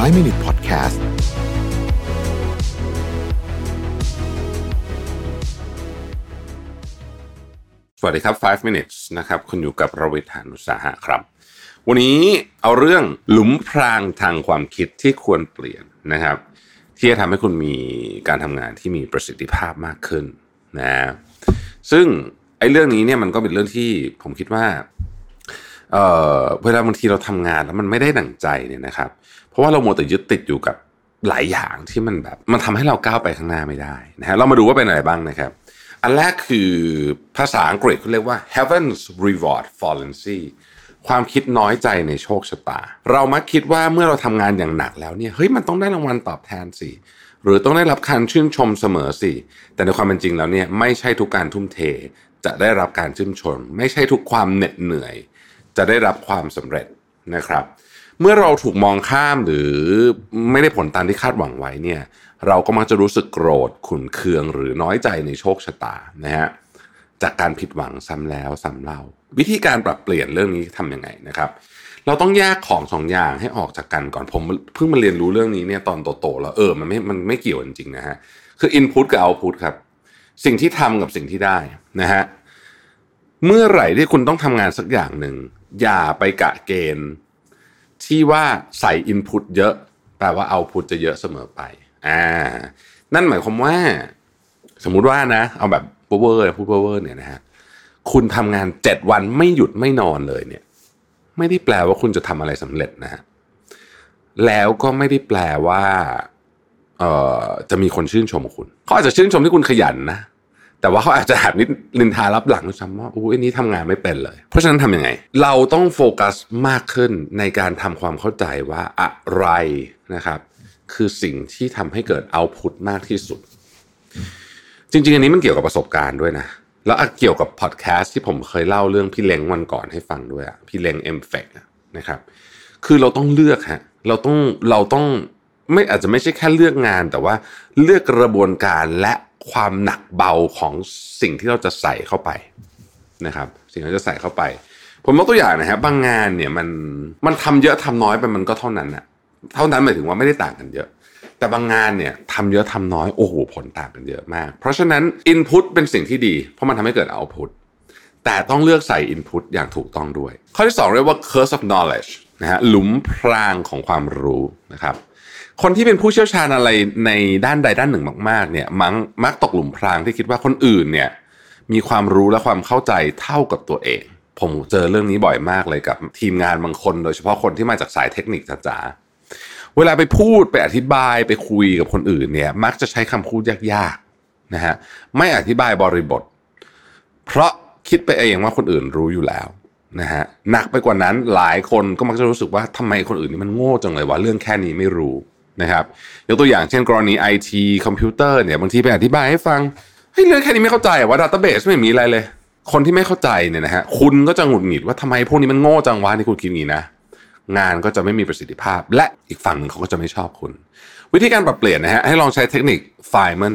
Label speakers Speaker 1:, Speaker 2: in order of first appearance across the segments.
Speaker 1: 5 Minute Podcast
Speaker 2: สวัสดีครับ 5 minutes นะครับ คุณอยู่กับรวิทยานุสาหะครับ วันนี้เอาเรื่องหลุมพรางทางความคิดที่ควรเปลี่ยนนะครับ ที่จะทำให้คุณมีการทำงานที่มีประสิทธิภาพมากขึ้นนะ ซึ่งไอ้เรื่องนี้เนี่ยมันก็เป็นเรื่องที่ผมคิดว่า เอ่อเวลาบางทีเราทำงานแล้วมันไม่ได้ดั่งใจเนี่ยนะครับ เพราะว่าเราโมแต่ยึดติดอยู่กับหลายอย่างที่มันแบบมันทำให้เราก้าวไปข้างหน้าไม่ได้นะฮะเรามาดูว่าเป็นอะไรบ้างนะครับ อันแรกคือภาษาอังกฤษเขาเรียกว่า heaven's reward fallacy ความคิดน้อยใจในโชคชะตา เรามักคิดว่าเมื่อเราทำงานอย่างหนักแล้วเนี่ยเฮ้ยมันต้องได้รางวัลตอบแทนสิหรือต้องได้รับการชื่นชมเสมอสิแต่ในความเป็นจริงแล้วเนี่ยไม่ใช่ทุกการทุ่มเท จะได้รับการชื่นชม ไม่ใช่ทุกความเหน็ดเหนื่อย จะได้รับความสำเร็จนะครับ เมื่อเราถูกมองข้ามหรือไม่ได้ผลตามที่คาดหวังไว้เนี่ยเราก็มักจะรู้สึกโกรธขุนเคืองหรือน้อยใจในโชคชะตานะฮะจากการผิดหวังซ้ำแล้วซ้ำเล่า วิธีการปรับเปลี่ยนเรื่องนี้ทำยังไงนะครับ เราต้องแยกของสองอย่างให้ออกจากกันก่อนผมเพิ่งมาเรียนรู้เรื่องนี้เนี่ยตอนโตๆแล้วเออมันไม่มันไม่เกี่ยวจริงๆนะฮะคือ input กับ output ครับ สิ่งที่ทำกับสิ่งที่ได้นะฮะ เมื่อไหร่ที่คุณต้องทำงานสักอย่างหนึ่ง อย่าไปกะเกณฑ์ ที่ว่าใส่ input เยอะแปลว่า output จะเยอะเสมอไป อ่า นั่นหมายความว่า สมมุติว่านะ เอาแบบเวอร์พูดเวอร์เนี่ยนะฮะคุณทำงานเจ็ดวันไม่หยุดไม่นอนเลยเนี่ย ไม่ได้แปลว่าคุณจะทำอะไรสำเร็จนะฮะแล้วก็ไม่ได้แปลว่าเอ่อจะมีคนชื่นชมคุณเขาอาจจะชื่นชมที่คุณขยันนะ แต่ว่าเขาอาจจะแอบนิดนินทารับหลังด้วยซ้ำว่าอู้อันนี้ทำงานไม่เป็นเลย เพราะฉะนั้นทำยังไง เราต้องโฟกัสมากขึ้นในการทำความเข้าใจว่าอะไรนะครับ คือสิ่งที่ทำให้เกิดเอาพุตมากที่สุด จริง ๆ อันนี้มันเกี่ยวกับประสบการณ์ด้วยนะ แล้วเกี่ยวกับพอดแคสต์ที่ผมเคยเล่าเรื่องพี่เล้งวันก่อนให้ฟังด้วยอะพี่เล้งเอ็มเฟกนะครับ คือเราต้องเลือกฮะเราต้องเราต้องไม่อาจจะไม่ใช่แค่เลือกงานแต่ว่าเลือกกระบวนการและ ความหนักเบาของสิ่งที่เราจะใส่เข้าไปนะครับ สิ่งที่เราจะใส่เข้าไป ผมยกตัวอย่างนะฮะบางงานเนี่ยมันมันทำเยอะทำน้อยไปมันก็เท่านั้นอะเท่านั้นหมายถึงว่าไม่ได้ต่างกันเยอะ แต่บางงานเนี่ยทำเยอะทำน้อยโอ้โหผลต่างกันเยอะมาก เพราะฉะนั้น Input เป็นสิ่งที่ดี เพราะมันทำให้เกิด Output แต่ต้องเลือกใส่ Input อย่างถูกต้องด้วย ข้อที่ 2 เรียกว่า curse of knowledge นะฮะหลุมพรางของความรู้นะครับ คนที่เป็นผู้เชี่ยวชาญอะไรในด้านใดด้านหนึ่งมาก ๆ เนี่ย มักมักตกหลุมพรางที่คิดว่าคนอื่นเนี่ย มีความรู้และความเข้าใจเท่ากับตัวเอง ผมเจอเรื่องนี้บ่อยมากเลยกับทีมงานบางคน โดยเฉพาะคนที่มาจากสายเทคนิคจ๋าๆเวลาไปพูดไปอธิบายไปคุยกับคนอื่นเนี่ย มักจะใช้คำพูดยากๆนะฮะไม่อธิบายบริบท เพราะคิดไปเองว่าคนอื่นรู้อยู่แล้วนะฮะหนักไปกว่านั้นหลายคนก็มักจะรู้สึกว่าทำไมคนอื่นนี่มันโง่จังเลยว่าเรื่องแค่นี้ไม่รู้ นะครับยกตัวอย่างเช่นกรณีไอทีคอมพิวเตอร์เนี่ยบางทีไปอธิบายให้ฟังเฮ้ยเรื่องแค่นี้ไม่เข้าใจว่าดัตเตอร์เบสไม่มีอะไรเลย คนที่ไม่เข้าใจเนี่ยนะฮะคุณก็จะหงุดหงิดว่าทำไมพวกนี้มันโง่จังวะที่คุณคิดงี้นะงานก็จะไม่มีประสิทธิภาพ และอีกฝั่งหนึ่งเขาก็จะไม่ชอบคุณ วิธีการปรับเปลี่ยนนะฮะให้ลองใช้เทคนิคไฟมัน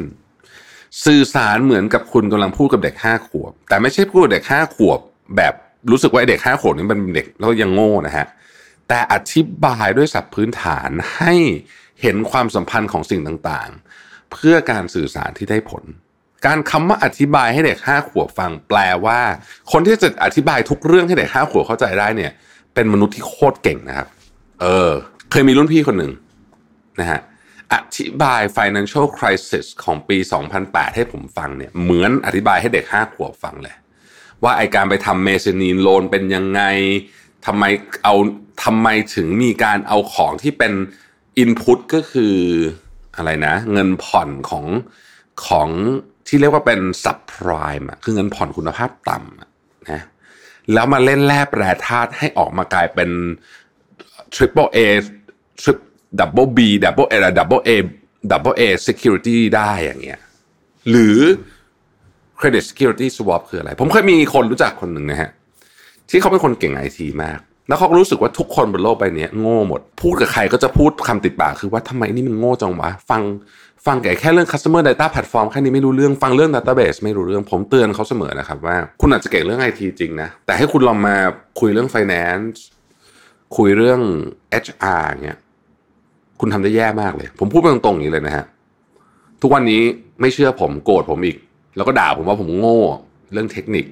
Speaker 2: สื่อสารเหมือนกับคุณกำลังพูดกับเด็กห้าขวบ แต่ไม่ใช่พูดกับเด็กห้าขวบ แบบรู้สึกว่าเด็กห้าขวบนี่เป็นเด็กแล้วยังโง่นะฮะแต่อธิบายด้วยศัพท์พื้นฐานให้ เห็นความสัมพันธ์ของสิ่งต่างๆ เพื่อการสื่อสารที่ได้ผล การคำว่าอธิบายให้เด็กห้าขวบฟังแปลว่า คนที่จะอธิบายทุกเรื่องให้เด็กห้าขวบเข้าใจได้เนี่ย เป็นมนุษย์ที่โคตรเก่งนะครับ เออ เคยมีรุ่นพี่คนหนึ่งนะฮะอธิบาย financial crisis ของปี 2008 ให้ผมฟังเนี่ยเหมือนอธิบายให้เด็กห้าขวบฟังเลย ว่าไอการไปทำเมซนีนโลนเป็นยังไงทำไมเอาทำไมถึงมีการเอาของที่เป็น input ก็คืออะไรนะ เงินผ่อนของของที่เรียกว่าเป็น subprime อะคือเงินผ่อนคุณภาพต่ำนะแล้วมาเล่นแร่แปรธาตุให้ออกมากลายเป็น triple A trip double B double A double A double A security ได้อย่างเงี้ยหรือ credit security swap คืออะไร ผมเคยมีคนรู้จักคนหนึ่งนะฮะ ที่เขาเป็นคนเก่งไอทีมาก แล้วเขาก็รู้สึกว่าทุกคนบนโลกใบนี้โง่หมด พูดกับใครก็จะพูดคำติดปากคือว่าทำไมนี่มันโง่จังวะ ฟังฟังแก่แค่เรื่อง customer data platform แค่นี้ไม่รู้เรื่องฟังเรื่อง database ไม่รู้เรื่องผมเตือนเขาเสมอนะครับว่า คุณอาจจะเก่งเรื่องไอทีจริงนะ แต่ให้คุณลองมาคุยเรื่อง finance คุยเรื่อง HR เนี่ยคุณทำได้แย่มากเลย ผมพูดตรงๆอย่างนี้เลยนะฮะทุกวันนี้ไม่เชื่อผมโกรธผมอีก แล้วก็ด่าผมว่าผมโง่เรื่องเทคนิค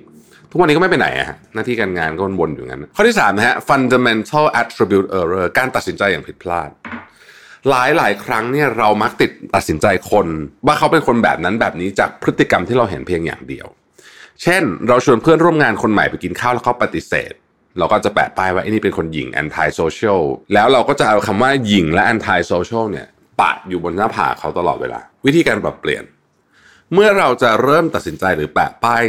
Speaker 2: ทุกวันนี้ก็ไม่ไปไหนอะหน้าที่การงานก็วนๆอยู่งั้น ข้อที่3นะฮะ fundamental attribute error การตัดสินใจอย่างผิดพลาด หลายหลายครั้งเนี่ยเรามักติดตัดสินใจคน ว่าเขาเป็นคนแบบนั้นแบบนี้จากพฤติกรรมที่เราเห็นเพียงอย่างเดียว เช่น เราชวนเพื่อนร่วมงานคนใหม่ไปกินข้าวแล้วเขาปฏิเสธ เราก็จะแปะป้ายว่าไอ้นี่เป็นคนหญิง anti social แล้วเราก็จะเอาคำว่าหญิงและ anti social เนี่ยปะอยู่บนหน้าผากเขาตลอดเวลา วิธีการปรับเปลี่ยน เมื่อเราจะเริ่มตัดสินใจหรือแปะป้าย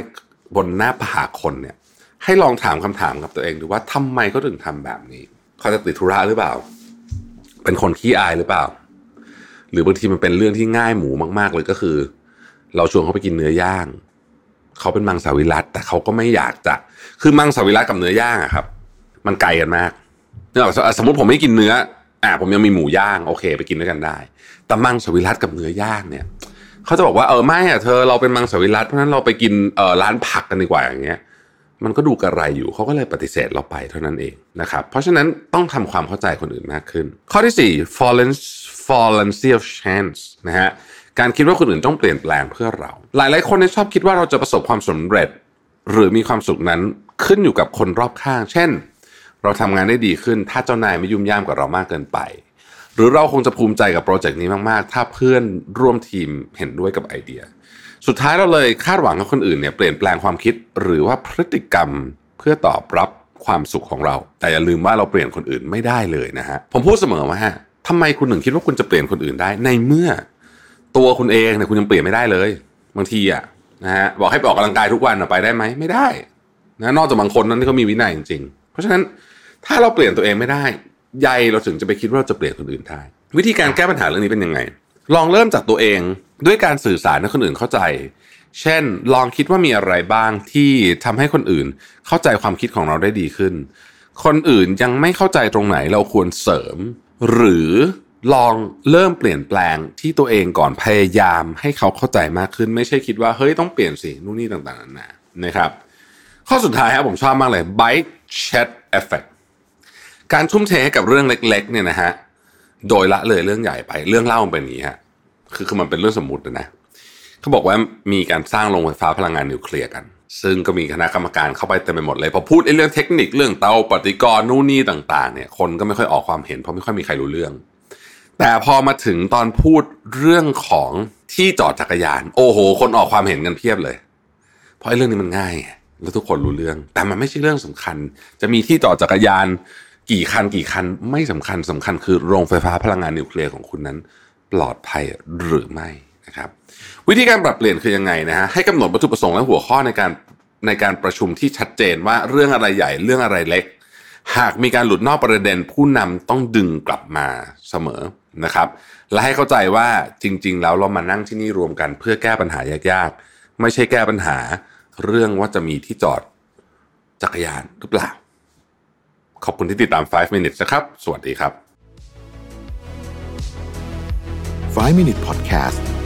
Speaker 2: บนหน้าผากคนเนี่ย ให้ลองถามคำถามกับตัวเองดูว่าทำไมเขาถึงทำแบบนี้เขาจะติดธุระหรือเปล่า เป็นคนขี้อายหรือเปล่า หรือบางทีมันเป็นเรื่องที่ง่ายหมูมาก ๆ เลยก็คือ เราชวนเขาไปกินเนื้อย่างเขาเป็นมังสวิรัตแต่เขาก็ไม่อยากจะคือมังสวิรัตกับเนื้อย่างอะครับ มันไกลกันมากเนื่อสมมติผมไม่กินเนื้ออ่าผมยังมีหมูย่างโอเค ไปกินด้วยกันได้ แต่มังสวิรัตกับเนื้อย่างเนี่ย เขาจะบอกว่าเออไม่อะเธอเราเป็นมังสวิรัตเพราะนั้นเราไปกินเออร้านผักกันดีกว่าอย่างเงี้ย มันก็ดูกระไรอยู่เขาก็เลยปฏิเสธเราไปเท่านั้นเองนะครับเพราะฉะนั้นต้องทำความเข้าใจคนอื่นมากขึ้น ข้อที่ 4 fallen fallency of chance นะฮะการคิดว่าคนอื่นต้องเปลี่ยนแปลงเพื่อเรา หลายๆคนชอบคิดว่าเราจะประสบความสำเร็จ หรือมีความสุขนั้นขึ้นอยู่กับคนรอบข้าง เช่น เราทำงานได้ดีขึ้น ถ้าเจ้านายไม่ยุ่มย่ามกับเรามากเกินไป หรือเราคงจะภูมิใจกับโปรเจกต์นี้มาก ๆ ถ้าเพื่อนร่วมทีมเห็นด้วยกับไอเดีย สุดท้ายเราเลยคาดหวังให้คนอื่นเนี่ยเปลี่ยนแปลงความคิดหรือว่าพฤติกรรมเพื่อตอบรับความสุขของเรา แต่อย่าลืมว่าเราเปลี่ยนคนอื่นไม่ได้เลยนะฮะผมพูดเสมอว่าทำไมคุณถึงคิดว่าคุณจะเปลี่ยนคนอื่นได้ในเมื่อตัวคุณเองเนี่ยคุณยังเปลี่ยนไม่ได้เลย บางทีอะนะฮะบอกให้ไปออกกำลังกายทุกวันไปได้ไหมไม่ได้นะนอกจากบางคนนั้นที่เขามีวินัยจริงๆ เพราะฉะนั้นถ้าเราเปลี่ยนตัวเองไม่ได้ ใยเราถึงจะไปคิดว่าเราจะเปลี่ยนคนอื่นได้วิธีการแก้ปัญหาเรื่องนี้เป็นยังไง ลองเริ่มจากตัวเองด้วยการสื่อสารให้คนอื่นเข้าใจ เช่น ลองคิดว่ามีอะไรบ้างที่ทำให้คนอื่น เข้าใจความคิดของเราได้ดีขึ้น คนอื่นยังไม่เข้าใจตรงไหนเราควรเสริม หรือลองเริ่มเปลี่ยนแปลงที่ตัวเองก่อนพยายามให้เขาเข้าใจมากขึ้น ไม่ใช่คิดว่าเฮ้ยต้องเปลี่ยนสินู่นนี่ต่างๆนานานะครับ ข้อสุดท้ายครับผมชอบมากเลย bite chat effect การทุ่มเทให้กับเรื่องเล็ก ๆ เนี่ยนะฮะโดยละเลยเรื่องใหญ่ไป เรื่องเล่ามันเป็นอย่างนี้ฮะคือคือมันเป็นเรื่องสมมุตินะเขาบอกว่ามีการสร้างโรงไฟฟ้าพลังงานนิวเคลียร์กัน ซึ่งก็มีคณะกรรมการเข้าไปเต็มไปหมดเลยพอพูดเรื่องเทคนิคเรื่องเตาปฏิกรณ์นู่นนี่ต่าง ๆ เนี่ย คนก็ไม่ค่อยออกความเห็นเพราะไม่ค่อยมีใครรู้เรื่อง แต่พอมาถึงตอนพูดเรื่องของที่จอดจักรยาน โอ้โห คนออกความเห็นกันเพียบเลย เพราะไอ้เรื่องนี้มันง่ายแล้วทุกคนรู้เรื่อง แต่มันไม่ใช่เรื่องสำคัญ จะมีที่จอดจักรยาน กี่คันกี่คันไม่สำคัญสำคัญคือโรงไฟฟ้าพลังงานนิวเคลียร์ของคุณนั้น ปลอดภัยหรือไม่นะครับ วิธีการปรับเปลี่ยนคือยังไงนะฮะให้กำหนดวัตถุประสงค์และหัวข้อในการในการประชุมที่ชัดเจนว่าเรื่องอะไรใหญ่เรื่องอะไรเล็ก หากมีการหลุดนอกประเด็น ผู้นำต้องดึงกลับมาเสมอนะครับ และให้เข้าใจว่าจริง ๆ แล้วเรามานั่งที่นี่รวมกัน เพื่อแก้ปัญหายากๆ ไม่ใช่แก้ปัญหาเรื่องว่าจะมีที่จอดจักรยานหรือเปล่า ขอบคุณที่ติดตาม 5 minutes นะครับ สวัสดีครับ
Speaker 1: 5 Minute Podcast